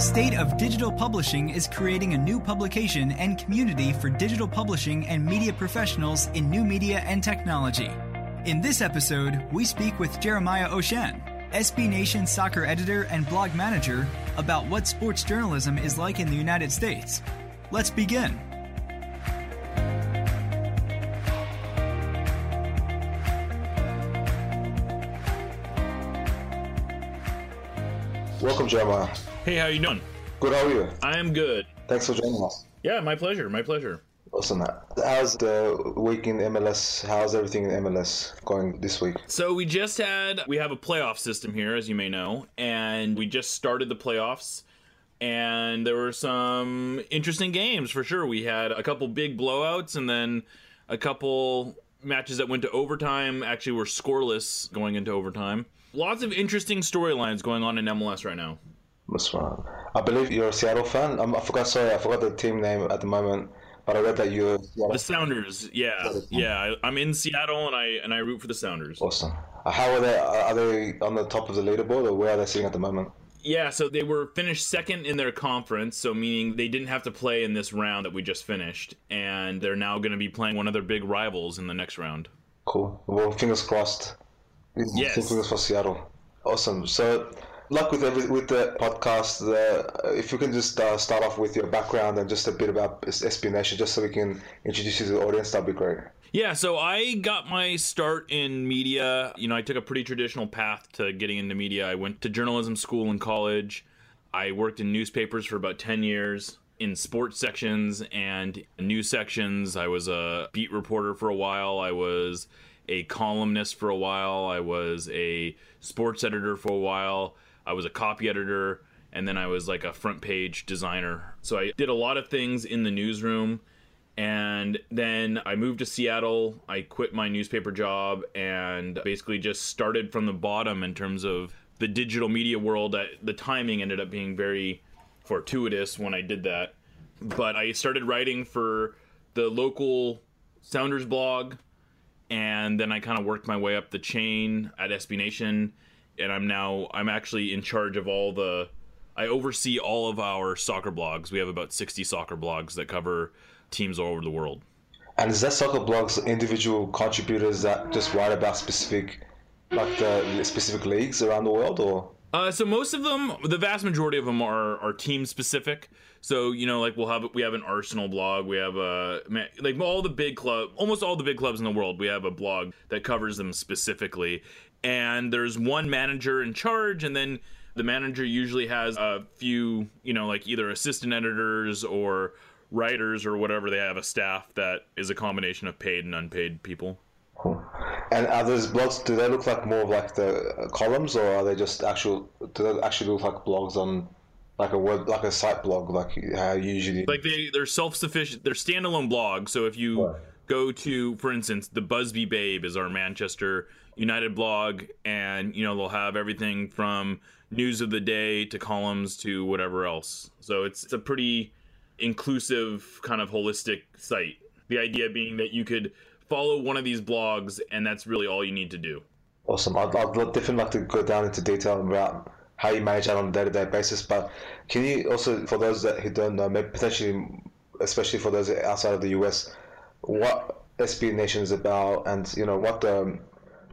State of Digital Publishing is creating a new publication and community for digital publishing and media professionals in new media and technology. In this episode, we speak with Jeremiah Oshan, SB Nation soccer editor and blog manager, about what sports journalism is like in the United States. Let's begin. Welcome, Jeremiah. Hey, how you doing? Good, how are you? I am good. Thanks for joining us. Yeah, my pleasure. My pleasure. Awesome. Uh, how's the week in MLS? How's everything in MLS going this week? So we just had we have a playoff system here, as you may know, and we just started the playoffs. And there were some interesting games for sure. We had a couple big blowouts, and then a couple matches that went to overtime. Actually, were scoreless going into overtime. Lots of interesting storylines going on in MLS right now. That's fine. I believe you're a Seattle fan. Um, I forgot. Sorry, I forgot the team name at the moment. But I read that you're the Sounders. Yeah, yeah. I'm in Seattle, and I and I root for the Sounders. Awesome. Uh, how are they? Are they on the top of the leaderboard, or where are they sitting at the moment? Yeah, so they were finished second in their conference, so meaning they didn't have to play in this round that we just finished, and they're now going to be playing one of their big rivals in the next round. Cool. Well, fingers crossed. Yes. Fingers for Seattle. Awesome. So luck with every with the podcast. If you can just uh, start off with your background and just a bit about Nation, just so we can introduce you to the audience, that'd be great. Yeah, so I got my start in media. You know, I took a pretty traditional path to getting into media. I went to journalism school in college. I worked in newspapers for about 10 years in sports sections and news sections. I was a beat reporter for a while. I was a columnist for a while. I was a sports editor for a while. I was a copy editor, and then I was like a front page designer. So I did a lot of things in the newsroom. And then I moved to Seattle. I quit my newspaper job and basically just started from the bottom in terms of the digital media world. The timing ended up being very fortuitous when I did that. But I started writing for the local Sounders blog, and then I kind of worked my way up the chain at SB Nation and I'm now I'm actually in charge of all the I oversee all of our soccer blogs. We have about 60 soccer blogs that cover teams all over the world. And is that soccer blogs individual contributors that just write about specific like the specific leagues around the world or uh, so most of them, the vast majority of them are are team specific. So you know, like we'll have we have an Arsenal blog, we have a like all the big club, almost all the big clubs in the world. We have a blog that covers them specifically, and there's one manager in charge and then the manager usually has a few you know like either assistant editors or writers or whatever they have a staff that is a combination of paid and unpaid people cool. and are those blogs do they look like more like the columns or are they just actual do they actually look like blogs on like a web like a site blog like how usually like they they're self-sufficient they're standalone blogs so if you right. Go to for instance the busby babe is our manchester United blog, and you know they'll have everything from news of the day to columns to whatever else. So it's, it's a pretty inclusive kind of holistic site. The idea being that you could follow one of these blogs, and that's really all you need to do. Awesome. I'd, I'd definitely like to go down into detail about how you manage that on a day-to-day basis. But can you also, for those that who don't know, maybe potentially, especially for those outside of the US, what SB Nation is about, and you know what the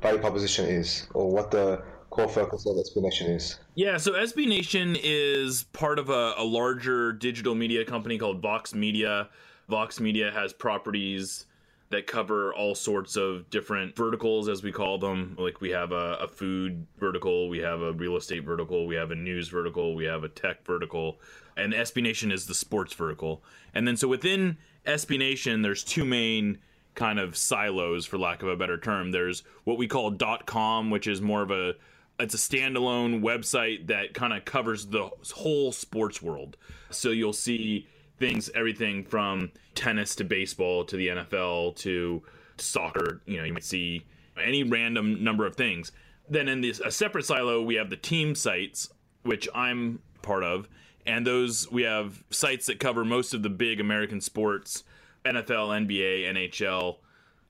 value proposition is, or what the core focus of SB Nation is. Yeah, so SB Nation is part of a, a larger digital media company called Vox Media. Vox Media has properties that cover all sorts of different verticals, as we call them. Like we have a, a, food vertical, we have a real estate vertical, we have a news vertical, we have a tech vertical, and SB Nation is the sports vertical. And then so within SB Nation, there's two main kind of silos for lack of a better term. There's what we call com which is more of a it's a standalone website that kind of covers the whole sports world. So you'll see things everything from tennis to baseball to the NFL to soccer you know you might see any random number of things. Then in this a separate silo we have the team sites which I'm part of and those we have sites that cover most of the big American sports NFL, NBA, NHL,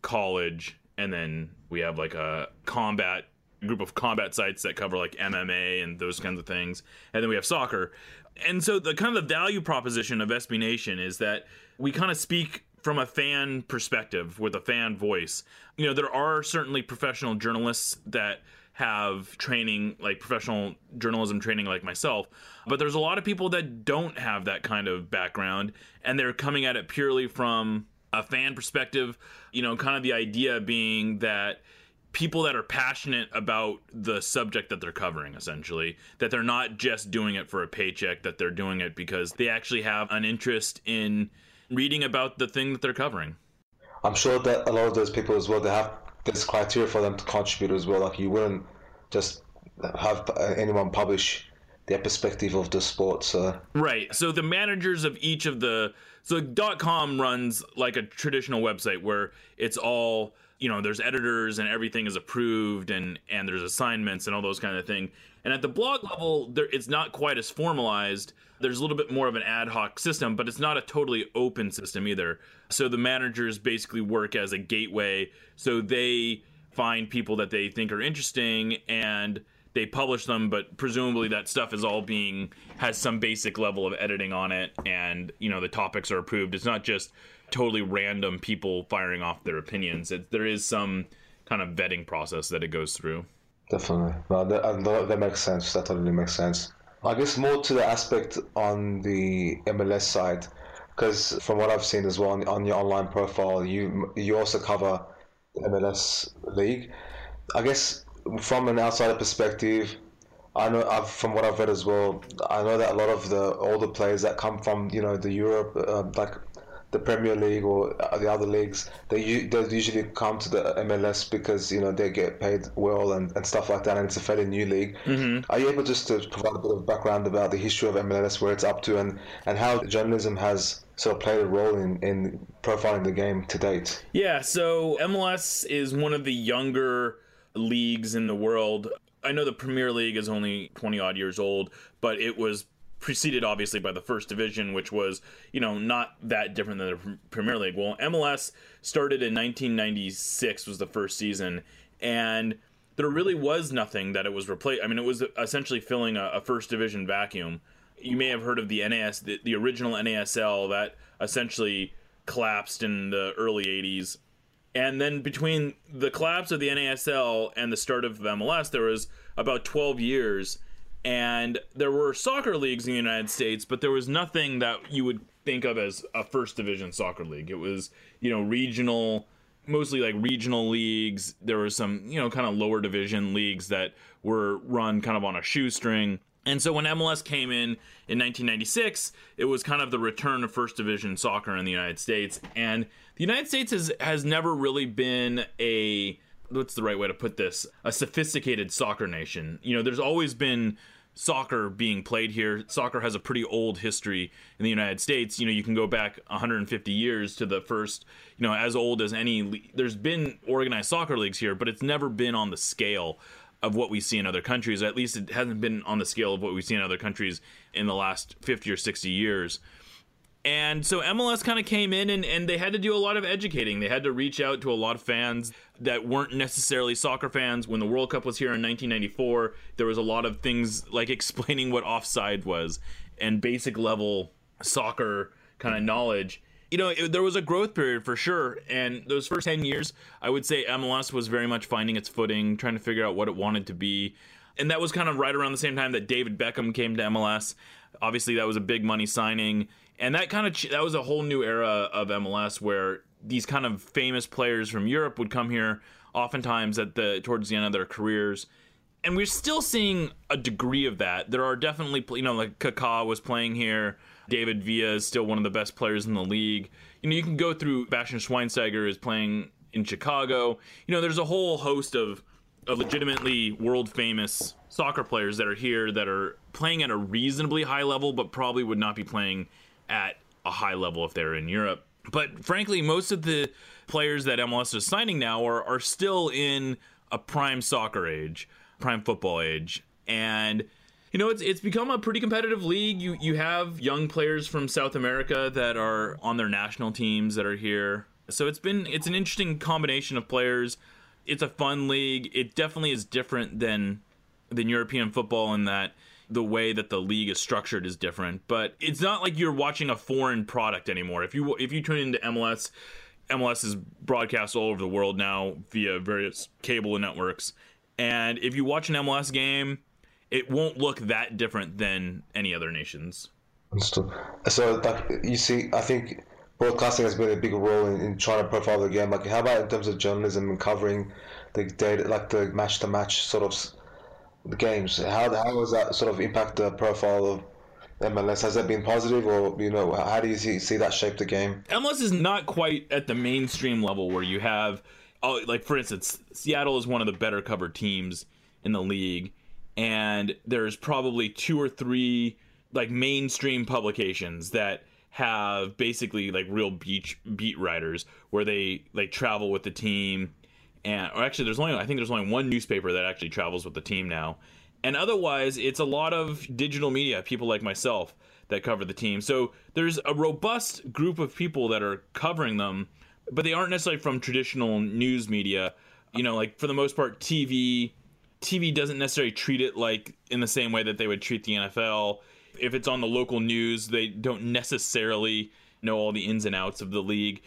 college, and then we have like a combat group of combat sites that cover like MMA and those kinds of things. And then we have soccer. And so the kind of the value proposition of SB Nation is that we kind of speak from a fan perspective with a fan voice. You know, there are certainly professional journalists that have training like professional journalism training like myself but there's a lot of people that don't have that kind of background and they're coming at it purely from a fan perspective you know kind of the idea being that people that are passionate about the subject that they're covering essentially that they're not just doing it for a paycheck that they're doing it because they actually have an interest in reading about the thing that they're covering. I'm sure that a lot of those people as well they have there's criteria for them to contribute as well. Like you wouldn't just have anyone publish their perspective of the sport. So right. So the managers of each of the so .com runs like a traditional website where it's all you know there's editors and everything is approved and and there's assignments and all those kind of thing and at the blog level there it's not quite as formalized there's a little bit more of an ad hoc system but it's not a totally open system either so the managers basically work as a gateway so they find people that they think are interesting and they publish them but presumably that stuff is all being has some basic level of editing on it and you know the topics are approved it's not just totally random people firing off their opinions. It, there is some kind of vetting process that it goes through. Definitely. Well, that, that makes sense. That totally makes sense. I guess more to the aspect on the MLS side, because from what I've seen as well on, on your online profile, you you also cover the MLS league. I guess from an outsider perspective, I know I've, from what I've read as well. I know that a lot of the older players that come from you know the Europe, uh, like the Premier League or the other leagues, they they usually come to the MLS because you know they get paid well and, and stuff like that, and it's a fairly new league. Mm-hmm. Are you able just to provide a bit of background about the history of MLS, where it's up to, and and how journalism has sort of played a role in in profiling the game to date? Yeah, so MLS is one of the younger leagues in the world. I know the Premier League is only 20 odd years old, but it was preceded obviously by the first division which was you know not that different than the premier league. Well mls started in 1996 was the first season and there really was nothing that it was replaced i mean it was essentially filling a, a, first division vacuum. You may have heard of the nas the, the original nasl that essentially collapsed in the early 80s and then between the collapse of the nasl and the start of mls there was about 12 years and there were soccer leagues in the United States, but there was nothing that you would think of as a first division soccer league. It was, you know, regional, mostly like regional leagues. There were some, you know, kind of lower division leagues that were run kind of on a shoestring. And so when MLS came in in 1996, it was kind of the return of first division soccer in the United States. And the United States has has never really been a what's the right way to put this? A sophisticated soccer nation. You know, there's always been soccer being played here. Soccer has a pretty old history in the United States. You know, you can go back 150 years to the first, you know, as old as any. There's been organized soccer leagues here, but it's never been on the scale of what we see in other countries. At least it hasn't been on the scale of what we see in other countries in the last 50 or 60 years. And so MLS kind of came in and, and they had to do a lot of educating. They had to reach out to a lot of fans that weren't necessarily soccer fans. When the World Cup was here in 1994, there was a lot of things like explaining what offside was and basic level soccer kind of knowledge. You know, it, there was a growth period for sure. And those first 10 years, I would say MLS was very much finding its footing, trying to figure out what it wanted to be. And that was kind of right around the same time that David Beckham came to MLS. Obviously, that was a big money signing and that kind of that was a whole new era of MLS where these kind of famous players from Europe would come here oftentimes at the towards the end of their careers. And we're still seeing a degree of that. There are definitely you know like Kaká was playing here. David Villa is still one of the best players in the league. You know you can go through Bastian Schweinsteiger is playing in Chicago. You know there's a whole host of of legitimately world famous soccer players that are here that are playing at a reasonably high level but probably would not be playing at a high level if they're in Europe. But frankly, most of the players that MLS is signing now are, are still in a prime soccer age, prime football age. And you know, it's it's become a pretty competitive league. You you have young players from South America that are on their national teams that are here. So it's been it's an interesting combination of players. It's a fun league. It definitely is different than than European football in that the way that the league is structured is different. But it's not like you're watching a foreign product anymore. If you if you tune into MLS, MLS is broadcast all over the world now via various cable networks. And if you watch an MLS game, it won't look that different than any other nations. So, like you see, I think broadcasting has been a big role in, in trying to profile the game. Like, how about in terms of journalism and covering the data, like the match to match sort of the games? How how does that sort of impact the profile of MLS? Has that been positive, or you know, how do you see, see that shape the game? MLS is not quite at the mainstream level where you have, oh, like for instance, Seattle is one of the better covered teams in the league, and there's probably two or three like mainstream publications that have basically like real beach beat writers where they like travel with the team and or actually there's only I think there's only one newspaper that actually travels with the team now. And otherwise it's a lot of digital media, people like myself that cover the team. So there's a robust group of people that are covering them, but they aren't necessarily from traditional news media. You know, like for the most part TV TV doesn't necessarily treat it like in the same way that they would treat the NFL if it's on the local news, they don't necessarily know all the ins and outs of the league.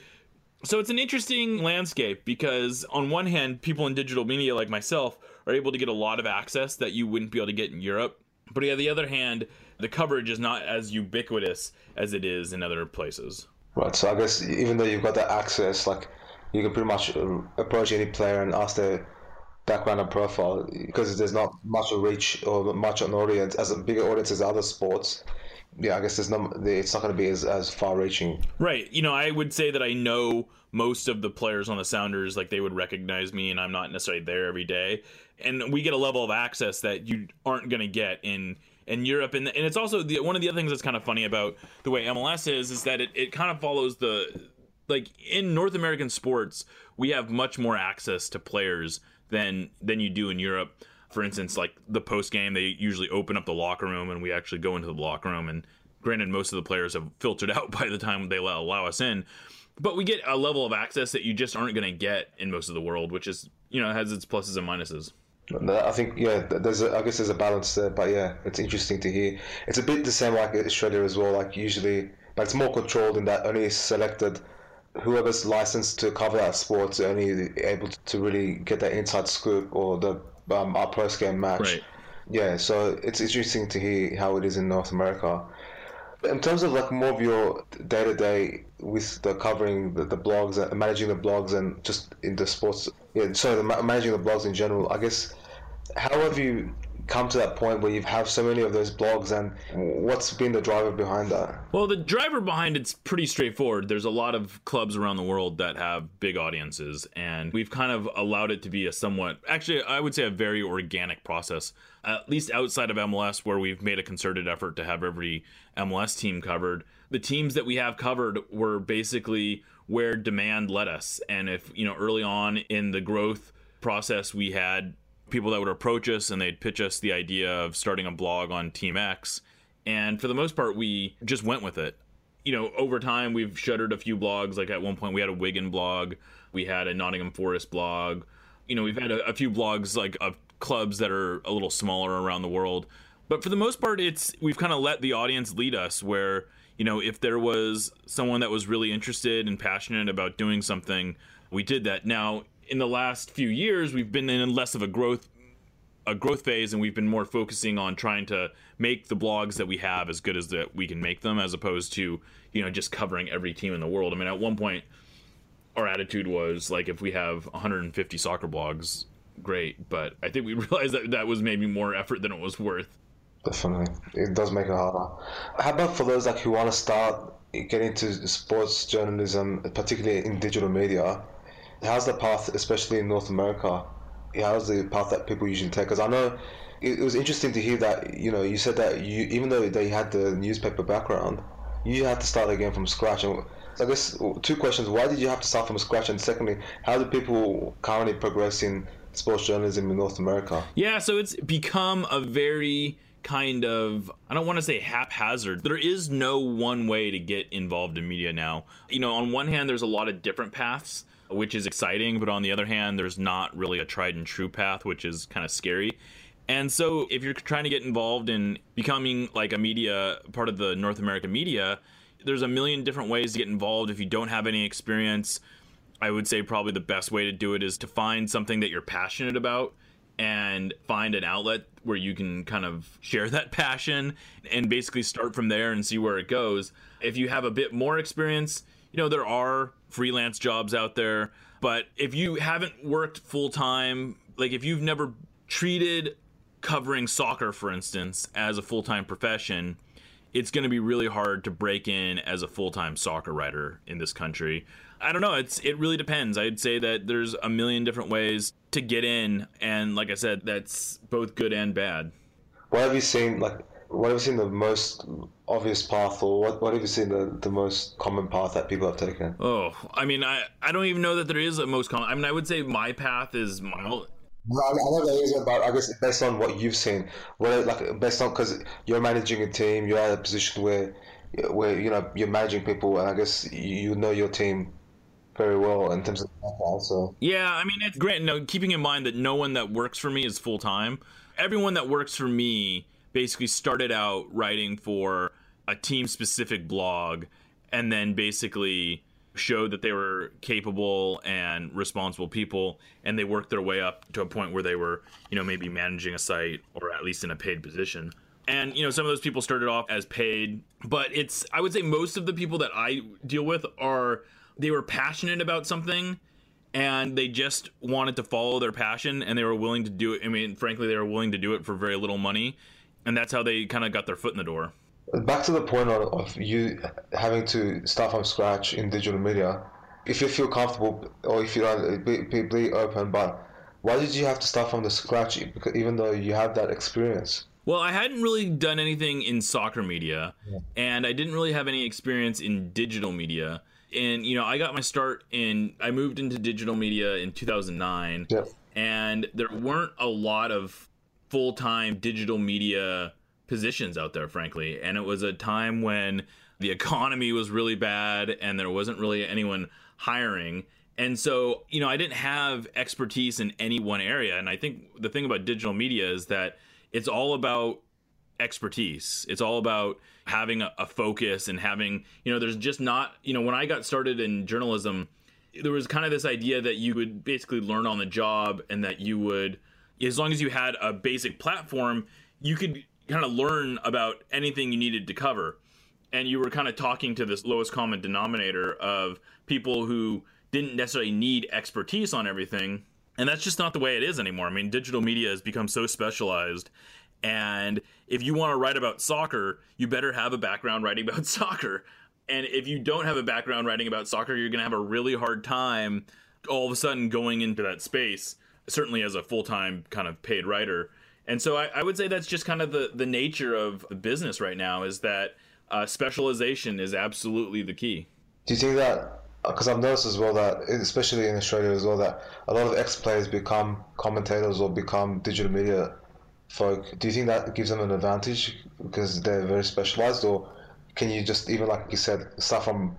So it's an interesting landscape because, on one hand, people in digital media like myself are able to get a lot of access that you wouldn't be able to get in Europe. But on the other hand, the coverage is not as ubiquitous as it is in other places. Right. So I guess even though you've got that access, like you can pretty much um, approach any player and ask their background and profile because there's not much reach or much an audience as a bigger audience as other sports yeah i guess there's it's not going to be as, as far reaching right you know i would say that i know most of the players on the sounders like they would recognize me and i'm not necessarily there every day. And we get a level of access that you aren't going to get in in Europe, and, and it's also the, one of the other things that's kind of funny about the way MLS is, is that it, it kind of follows the like in North American sports, we have much more access to players than than you do in Europe. For instance, like the post game, they usually open up the locker room, and we actually go into the locker room. And granted, most of the players have filtered out by the time they allow us in, but we get a level of access that you just aren't going to get in most of the world, which is you know has its pluses and minuses. I think yeah, there's a, I guess there's a balance there, but yeah, it's interesting to hear. It's a bit the same like Australia as well. Like usually, but it's more controlled in that only selected whoever's licensed to cover that sport only able to really get that inside scoop or the um, our post game match. Right. Yeah, so it's interesting to hear how it is in North America. In terms of like more of your day to day with the covering the, the blogs and managing the blogs and just in the sports, yeah, so the, managing the blogs in general, I guess, how have you come to that point where you have so many of those blogs and what's been the driver behind that? Well the driver behind it's pretty straightforward. There's a lot of clubs around the world that have big audiences and we've kind of allowed it to be a somewhat actually i would say a very organic process at least outside of mls where we've made a concerted effort to have every mls team covered. The teams that we have covered were basically where demand led us and if you know early on in the growth process we had people that would approach us and they'd pitch us the idea of starting a blog on Team X. And for the most part, we just went with it. You know, over time, we've shuttered a few blogs. Like at one point, we had a Wigan blog, we had a Nottingham Forest blog. You know, we've had a, a few blogs like of clubs that are a little smaller around the world. But for the most part, it's we've kind of let the audience lead us. Where you know, if there was someone that was really interested and passionate about doing something, we did that. Now, in the last few years, we've been in less of a growth a growth phase, and we've been more focusing on trying to make the blogs that we have as good as that we can make them, as opposed to you know just covering every team in the world. I mean, at one point, our attitude was like, if we have 150 soccer blogs, great. But I think we realized that that was maybe more effort than it was worth. Definitely, it does make it harder. How about for those like who want to start getting into sports journalism, particularly in digital media? How's the path, especially in North America? How's the path that people usually take? Because I know it, was interesting to hear that you know you said that you even though they had the newspaper background, you had to start again from scratch. And I guess two questions: Why did you have to start from scratch? And secondly, how do people currently progress in sports journalism in North America? Yeah, so it's become a very kind of I don't want to say haphazard. There is no one way to get involved in media now. You know, on one hand there's a lot of different paths which is exciting. But on the other hand, there's not really a tried and true path, which is kind of scary. And so, if you're trying to get involved in becoming like a media part of the North American media, there's a million different ways to get involved. If you don't have any experience, I would say probably the best way to do it is to find something that you're passionate about and find an outlet where you can kind of share that passion and basically start from there and see where it goes. If you have a bit more experience, you know, there are freelance jobs out there, but if you haven't worked full time, like if you've never treated covering soccer, for instance, as a full time profession, it's going to be really hard to break in as a full time soccer writer in this country. I don't know. It's it really depends. I'd say that there's a million different ways to get in, and like I said, that's both good and bad. What have you seen? Like, what have you seen the most obvious path, or what, what have you seen the, the most common path that people have taken? Oh, I mean, I I don't even know that there is a most common. I mean, I would say my path is mild. Well, I know there is, but I guess based on what you've seen, what like based on because you're managing a team, you're at a position where where you know you're managing people, and I guess you know your team very well in terms of also. Yeah, I mean it's great. No, keeping in mind that no one that works for me is full time. Everyone that works for me basically started out writing for a team specific blog and then basically showed that they were capable and responsible people and they worked their way up to a point where they were you know maybe managing a site or at least in a paid position and you know some of those people started off as paid but it's i would say most of the people that i deal with are they were passionate about something and they just wanted to follow their passion and they were willing to do it. I mean, frankly, they were willing to do it for very little money. And that's how they kind of got their foot in the door. Back to the point of, you having to start from scratch in digital media. If you feel comfortable or if you don't, be, be, open, but why did you have to start from the scratch even though you have that experience? Well, I hadn't really done anything in soccer media, yeah. and I didn't really have any experience in digital media and you know i got my start in i moved into digital media in 2009 yep. and there weren't a lot of full-time digital media positions out there frankly. And it was a time when the economy was really bad and there wasn't really anyone hiring. And so you know i didn't have expertise in any one area. And i think the thing about digital media is that it's all about expertise. It's all about having a, a focus and having you know there's just not you know when i got started in journalism there was kind of this idea that you would basically learn on the job and that you would as long as you had a basic platform you could kind of learn about anything you needed to cover. And you were kind of talking to this lowest common denominator of people who didn't necessarily need expertise on everything and that's just not the way it is anymore. I mean digital media has become so specialized and if you want to write about soccer, you better have a background writing about soccer. And if you don't have a background writing about soccer, you're going to have a really hard time all of a sudden going into that space, certainly as a full time kind of paid writer. And so I, I, would say that's just kind of the, the nature of the business right now is that uh, specialization is absolutely the key. Do you think that, because I've noticed as well that, especially in Australia as well, that a lot of ex players become commentators or become digital media folk, do you think that gives them an advantage because they're very specialized, or can you just even like you said start from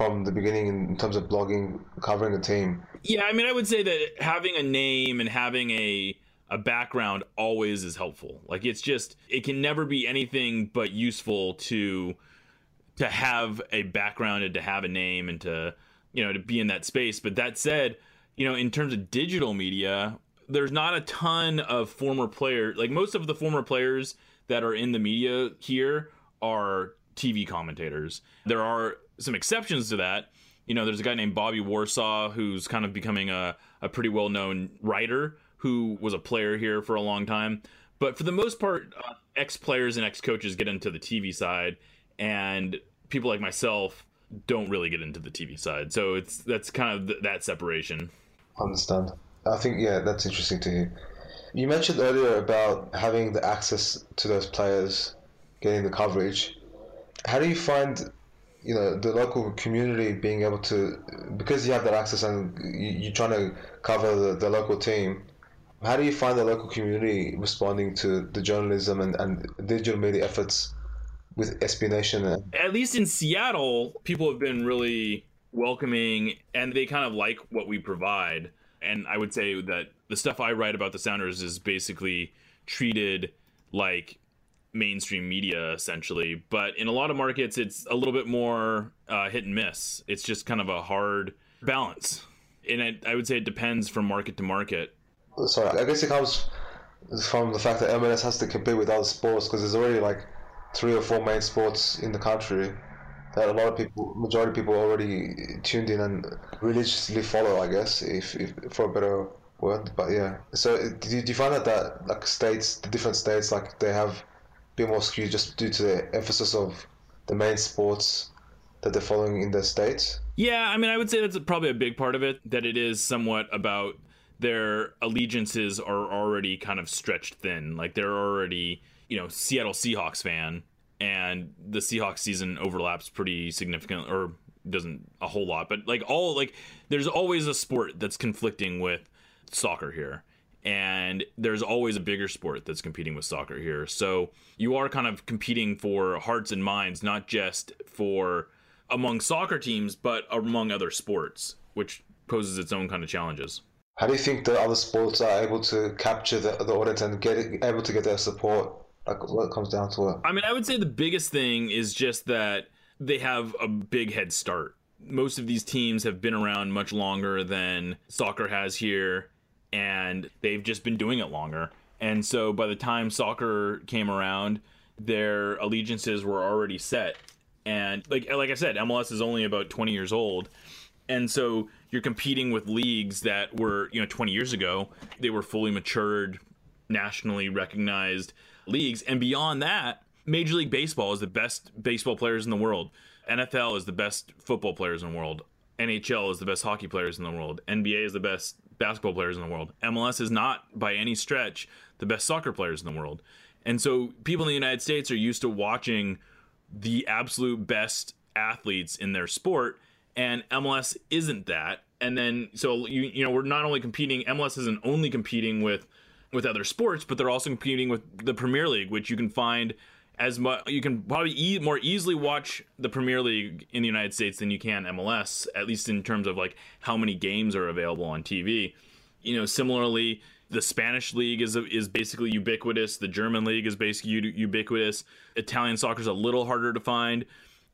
from the beginning in terms of blogging, covering a team? Yeah, I mean, I would say that having a name and having a a background always is helpful. Like it's just it can never be anything but useful to to have a background and to have a name and to you know to be in that space. But that said, you know, in terms of digital media, there's not a ton of former players. Like most of the former players that are in the media here are TV commentators. There are some exceptions to that. You know, there's a guy named Bobby Warshaw who's kind of becoming a, a pretty well known writer who was a player here for a long time. But for the most part, uh, ex players and ex coaches get into the TV side, and people like myself don't really get into the TV side. So it's that's kind of th- that separation. I Understand. I think yeah, that's interesting to hear. You mentioned earlier about having the access to those players, getting the coverage. How do you find, you know, the local community being able to, because you have that access and you're trying to cover the, the local team. How do you find the local community responding to the journalism and, and digital media efforts with SB Nation? At least in Seattle, people have been really welcoming and they kind of like what we provide. And I would say that the stuff I write about the Sounders is basically treated like mainstream media essentially. But in a lot of markets it's a little bit more uh, hit and miss. It's just kind of a hard balance. And i would say it depends from market to market. Sorry i guess it comes from the fact that mls has to compete with other sports because there's already like three or four main sports in the country that a lot of people majority of people already tuned in and religiously follow i guess if, if for a better word. But yeah. So do you, you find that that like states the different states like they have more skewed just due to the emphasis of the main sports that they're following in the states? Yeah, I mean, I would say that's probably a big part of it. That it is somewhat about their allegiances are already kind of stretched thin. Like they're already, you know, Seattle Seahawks fan, and the Seahawks season overlaps pretty significant, or doesn't a whole lot, but like all like there's always a sport that's conflicting with soccer here and there's always a bigger sport that's competing with soccer here. So you are kind of competing for hearts and minds, not just for among soccer teams, but among other sports, which poses its own kind of challenges. How do you think the other sports are able to capture the, the audience and get it, able to get their support? Like what comes down to it? I mean, I would say the biggest thing is just that they have a big head start. Most of these teams have been around much longer than soccer has here and they've just been doing it longer. And so by the time soccer came around, their allegiances were already set. And like like I said, MLS is only about 20 years old. And so you're competing with leagues that were, you know, 20 years ago, they were fully matured, nationally recognized leagues. And beyond that, Major League Baseball is the best baseball players in the world. NFL is the best football players in the world. NHL is the best hockey players in the world. NBA is the best basketball players in the world. MLS is not by any stretch the best soccer players in the world. And so people in the United States are used to watching the absolute best athletes in their sport and MLS isn't that. And then so you you know we're not only competing MLS isn't only competing with with other sports, but they're also competing with the Premier League, which you can find as much you can probably e- more easily watch the Premier League in the United States than you can MLS, at least in terms of like how many games are available on TV. You know, similarly, the Spanish league is is basically ubiquitous. The German league is basically ubiquitous. Italian soccer is a little harder to find.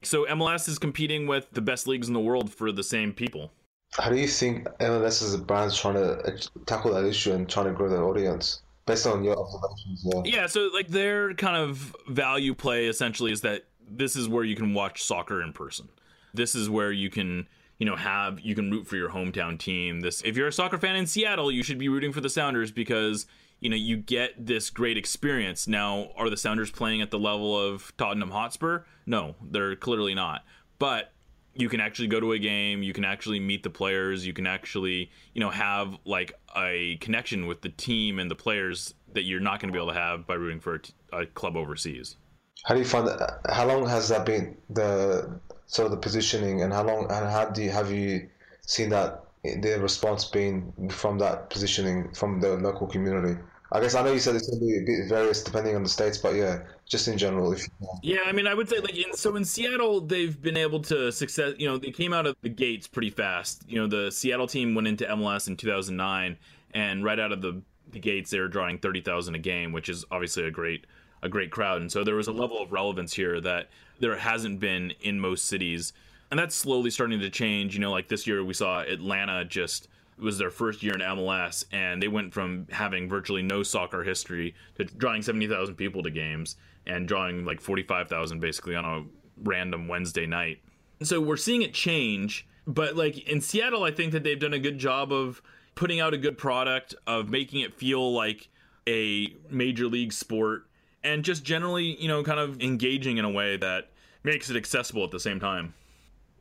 So MLS is competing with the best leagues in the world for the same people. How do you think MLS as a brand is trying to uh, tackle that issue and trying to grow their audience? Based on your observations. Yeah. Yeah. So like their kind of value play essentially is that this is where you can watch soccer in person. This is where you can you know have you can root for your hometown team. This if you're a soccer fan in Seattle, you should be rooting for the Sounders because you know you get this great experience. Now, are the Sounders playing at the level of Tottenham Hotspur? No, they're clearly not. But you can actually go to a game you can actually meet the players you can actually you know have like a connection with the team and the players that you're not going to be able to have by rooting for a, t- a club overseas. How do you find that how long has that been the sort of the positioning and how long and how do you have you seen that the response been from that positioning from the local community I guess I know you said it's going to be various depending on the states, but yeah, just in general. If yeah, I mean, I would say like in, so in Seattle, they've been able to success. You know, they came out of the gates pretty fast. You know, the Seattle team went into MLS in 2009, and right out of the, the gates, they were drawing 30,000 a game, which is obviously a great a great crowd. And so there was a level of relevance here that there hasn't been in most cities, and that's slowly starting to change. You know, like this year we saw Atlanta just was their first year in MLS, and they went from having virtually no soccer history to drawing 70,000 people to games and drawing like 45,000 basically on a random Wednesday night. So we're seeing it change, but like in Seattle, I think that they've done a good job of putting out a good product, of making it feel like a major league sport, and just generally, you know, kind of engaging in a way that makes it accessible at the same time.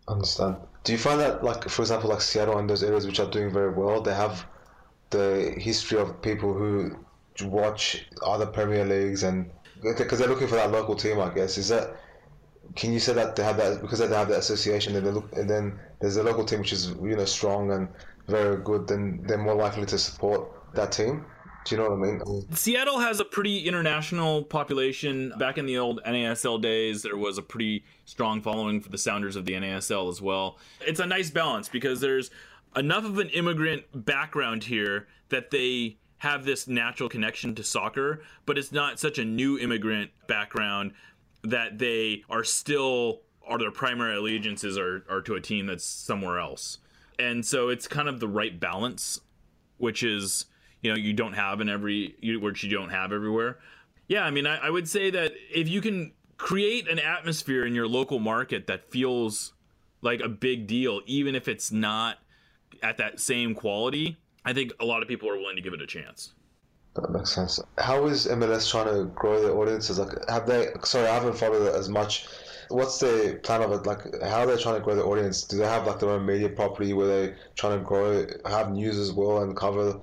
Understand. Do you find that, like, for example, like Seattle and those areas which are doing very well, they have the history of people who watch other Premier Leagues and because they're looking for that local team, I guess. Is that can you say that they have that because they have that association and look and then there's a local team which is you know strong and very good, then they're more likely to support that team. Do you know what I mean? Seattle has a pretty international population. Back in the old NASL days, there was a pretty strong following for the Sounders of the NASL as well. It's a nice balance because there's enough of an immigrant background here that they have this natural connection to soccer, but it's not such a new immigrant background that they are still or their primary allegiances are, are to a team that's somewhere else. And so it's kind of the right balance, which is you know you don't have in every which you don't have everywhere. Yeah, I mean, I, I would say that if you can create an atmosphere in your local market that feels like a big deal, even if it's not at that same quality, I think a lot of people are willing to give it a chance. That makes sense. How is MLS trying to grow their audiences? Like, have they? Sorry, I haven't followed it as much. What's the plan of it? Like, how are they trying to grow their audience? Do they have like their own media property where they trying to grow, have news as well, and cover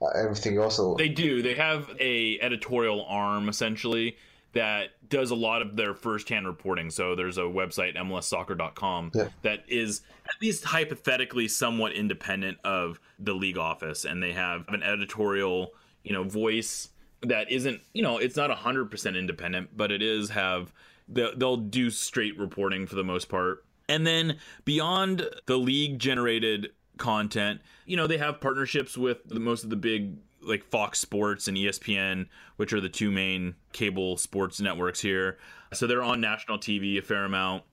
Uh, everything else? They do. They have a editorial arm essentially that does a lot of their first-hand reporting. So there's a website mlssoccer.com yeah. that is at least hypothetically somewhat independent of the league office and they have an editorial, you know, voice that isn't, you know, it's not 100% independent, but it is have they'll do straight reporting for the most part. And then beyond the league generated content. You know, they have partnerships with the, most of the big like Fox Sports and ESPN, which are the two main cable sports networks here. So they're on national TV a fair amount.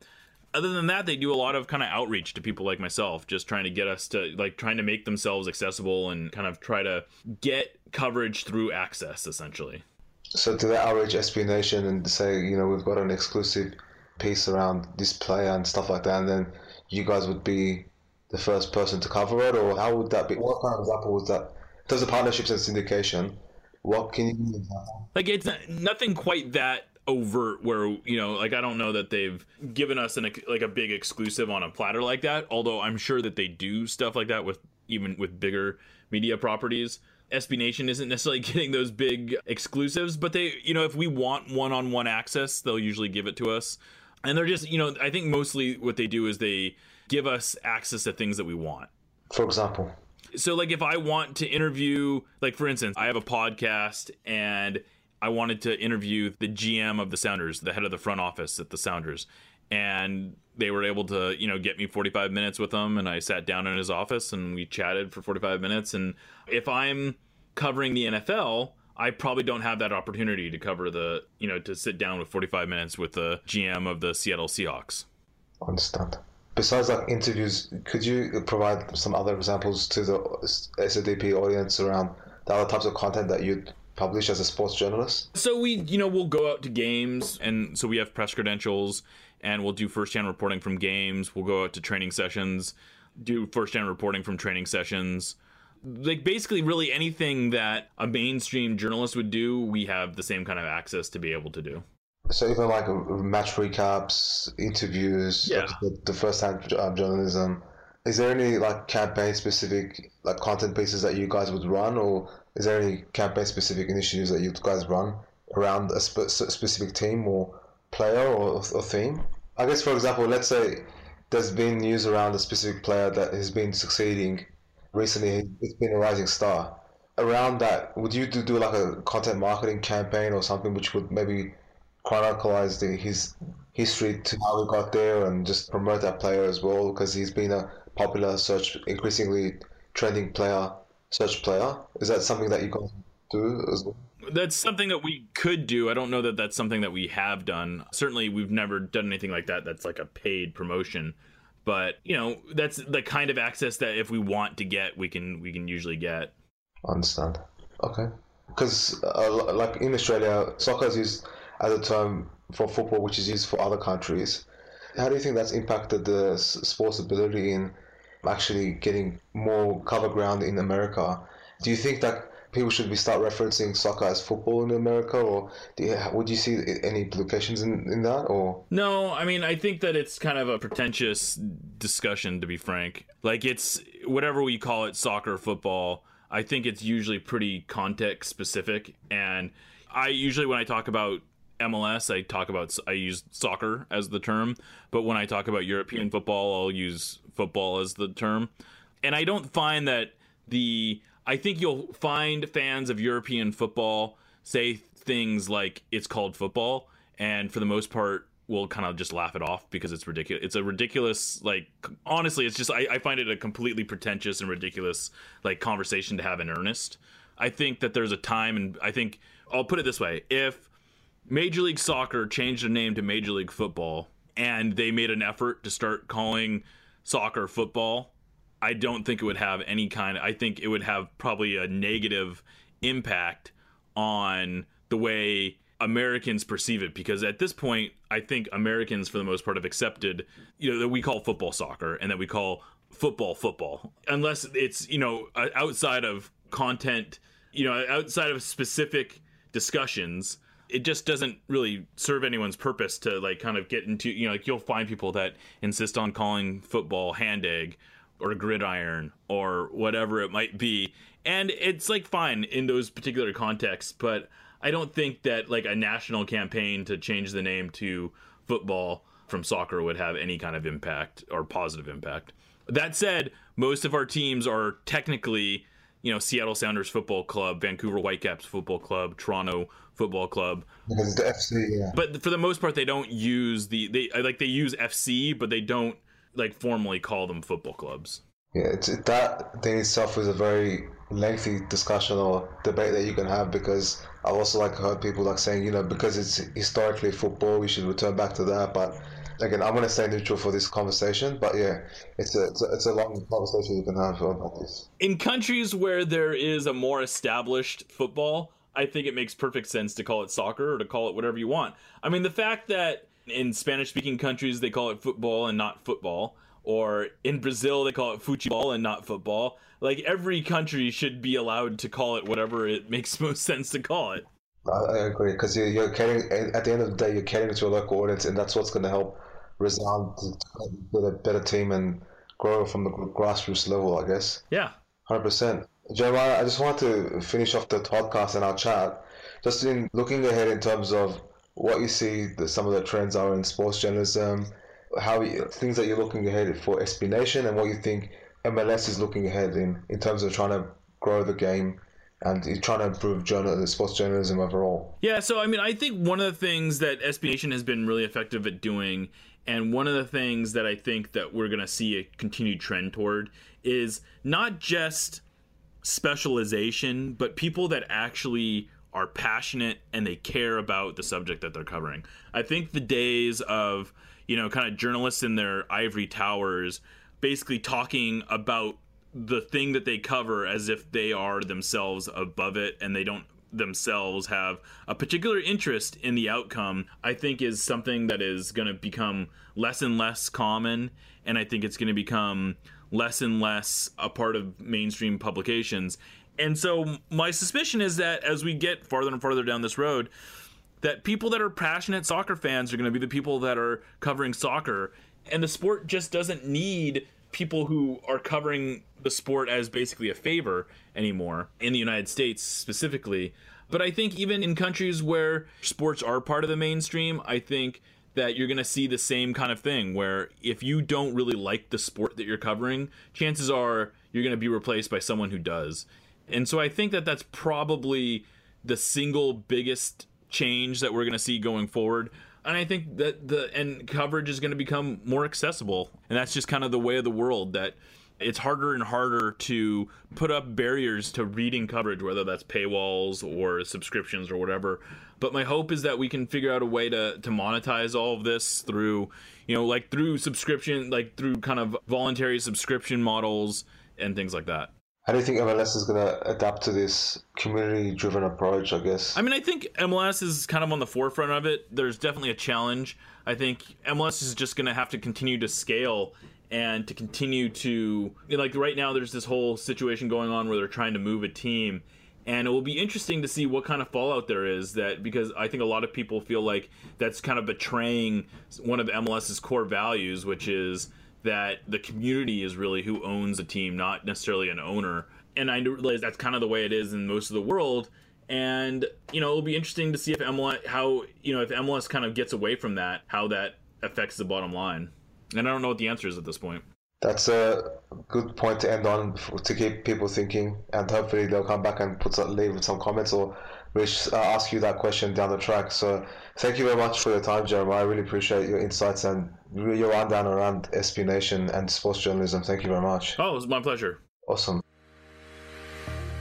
Other than that, they do a lot of kind of outreach to people like myself, just trying to get us to like trying to make themselves accessible and kind of try to get coverage through access essentially. So to they outreach SB Nation and say, you know, we've got an exclusive piece around this player and stuff like that, and then you guys would be the first person to cover it, or how would that be? What kind of example was that? Terms of partnerships and syndication, what can you give Like it's nothing quite that overt where you know like i don't know that they've given us an like a big exclusive on a platter like that although i'm sure that they do stuff like that with even with bigger media properties SB Nation isn't necessarily getting those big exclusives, but they, you know, if we want one-on-one access, they'll usually give it to us. And they're just, you know, I think mostly what they do is they give us access to things that we want. For example, so like if I want to interview, like for instance, I have a podcast and I wanted to interview the GM of the Sounders, the head of the front office at the Sounders, and they were able to, you know, get me 45 minutes with them and I sat down in his office and we chatted for 45 minutes and if I'm covering the NFL, I probably don't have that opportunity to cover the, you know, to sit down with 45 minutes with the GM of the Seattle Seahawks. Understand besides like interviews, could you provide some other examples to the SADP audience around the other types of content that you'd publish as a sports journalist? So we, you know, we'll go out to games, and so we have press credentials, and we'll do first-hand reporting from games. We'll go out to training sessions, do first-hand reporting from training sessions. Like basically, really anything that a mainstream journalist would do, we have the same kind of access to be able to do. So even like match recaps, interviews, yeah. the, the first-hand uh, journalism. Is there any like campaign-specific like content pieces that you guys would run, or is there any campaign-specific initiatives that you guys run around a spe- specific team or player or, or theme? I guess, for example, let's say there's been news around a specific player that has been succeeding recently. It's been a rising star. Around that, would you do, do like a content marketing campaign or something which would maybe chronicleize the, his history to how he got there and just promote that player as well because he's been a popular search, increasingly trending player, search player. Is that something that you guys do as well? That's something that we could do. I don't know that that's something that we have done. Certainly, we've never done anything like that. That's like a paid promotion, but you know, that's the kind of access that if we want to get, we can we can usually get. I understand. Okay, because uh, like in Australia, soccer is used as a term for football, which is used for other countries. How do you think that's impacted the sports ability in actually getting more cover ground in America? Do you think that people should be start referencing soccer as football in America, or you, would you see any implications in, in that? Or no, I mean I think that it's kind of a pretentious discussion to be frank. Like it's whatever we call it, soccer, football. I think it's usually pretty context specific, and I usually when I talk about MLS, I talk about I use soccer as the term, but when I talk about European football, I'll use football as the term. And I don't find that the I think you'll find fans of European football say things like it's called football, and for the most part, will kind of just laugh it off because it's ridiculous. It's a ridiculous, like, honestly, it's just, I, I find it a completely pretentious and ridiculous, like, conversation to have in earnest. I think that there's a time, and I think, I'll put it this way if Major League Soccer changed their name to Major League Football and they made an effort to start calling soccer football, I don't think it would have any kind I think it would have probably a negative impact on the way Americans perceive it because at this point, I think Americans, for the most part, have accepted, you know, that we call football soccer and that we call football football, unless it's, you know, outside of content, you know, outside of specific discussions. It just doesn't really serve anyone's purpose to like kind of get into, you know, like you'll find people that insist on calling football hand egg or gridiron or whatever it might be. And it's like fine in those particular contexts, but I don't think that like a national campaign to change the name to football from soccer would have any kind of impact or positive impact. That said, most of our teams are technically, you know, Seattle Sounders Football Club, Vancouver Whitecaps Football Club, Toronto Football Club. Because the FC, yeah. But for the most part, they don't use the they like they use FC, but they don't like formally call them football clubs. Yeah, it's that thing itself is a very lengthy discussion or debate that you can have because I also like heard people like saying, you know, because it's historically football, we should return back to that. But again, I'm going to stay neutral for this conversation. But yeah, it's a, it's a, it's a long conversation you can have about this. In countries where there is a more established football, I think it makes perfect sense to call it soccer or to call it whatever you want. I mean, the fact that in Spanish speaking countries they call it football and not football, or in Brazil they call it futebol and not football like every country should be allowed to call it whatever it makes most sense to call it. I agree because you're, you're catering at the end of the day you're catering to a local audience and that's what's going to help resound with a better team and grow from the grassroots level, I guess. Yeah, hundred percent. Jeremiah, I just want to finish off the podcast and our chat, just in looking ahead in terms of what you see the, some of the trends are in sports journalism, how you, things that you're looking ahead for SB Nation, and what you think MLS is looking ahead in, in terms of trying to grow the game and trying to improve journal, sports journalism overall. Yeah, so I mean, I think one of the things that SB Nation has been really effective at doing, and one of the things that I think that we're going to see a continued trend toward, is not just specialization, but people that actually are passionate and they care about the subject that they're covering. I think the days of, you know, kind of journalists in their ivory towers basically talking about the thing that they cover as if they are themselves above it and they don't themselves have a particular interest in the outcome, I think is something that is going to become less and less common. And I think it's going to become less and less a part of mainstream publications. And so my suspicion is that as we get farther and farther down this road, that people that are passionate soccer fans are going to be the people that are covering soccer and the sport just doesn't need people who are covering the sport as basically a favor anymore in the United States specifically. But I think even in countries where sports are part of the mainstream, I think that you're going to see the same kind of thing where if you don't really like the sport that you're covering, chances are you're going to be replaced by someone who does. And so I think that that's probably the single biggest change that we're going to see going forward and I think that the and coverage is going to become more accessible, and that's just kind of the way of the world that it's harder and harder to put up barriers to reading coverage, whether that's paywalls or subscriptions or whatever. But my hope is that we can figure out a way to to monetize all of this through, you know, like through subscription, like through kind of voluntary subscription models and things like that. How do you think MLS is going to adapt to this community driven approach, I guess? I mean, I think MLS is kind of on the forefront of it. There's definitely a challenge. I think MLS is just going to have to continue to scale and to continue to, like, right now, there's this whole situation going on where they're trying to move a team. And it will be interesting to see what kind of fallout there is that because I think a lot of people feel like that's kind of betraying one of MLS's core values, which is that the community is really who owns a team, not necessarily an owner. And I realize that's kind of the way it is in most of the world. And you know, it'll be interesting to see if MLS how you know if MLS kind of gets away from that, how that affects the bottom line. And I don't know what the answer is at this point. That's a good point to end on to keep people thinking, and hopefully they'll come back and put leave some comments or which uh, ask you that question down the track. So thank you very much for your time, Jeremiah. I really appreciate your insights and your rundown around SB Nation and sports journalism. Thank you very much. Oh, it was my pleasure. Awesome.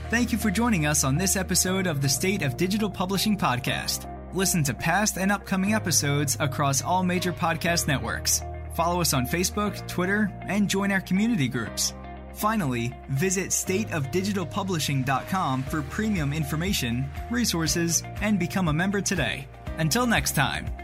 Thank you for joining us on this episode of the State of Digital Publishing podcast. Listen to past and upcoming episodes across all major podcast networks. Follow us on Facebook, Twitter, and join our community groups. Finally, visit stateofdigitalpublishing.com for premium information, resources, and become a member today. Until next time.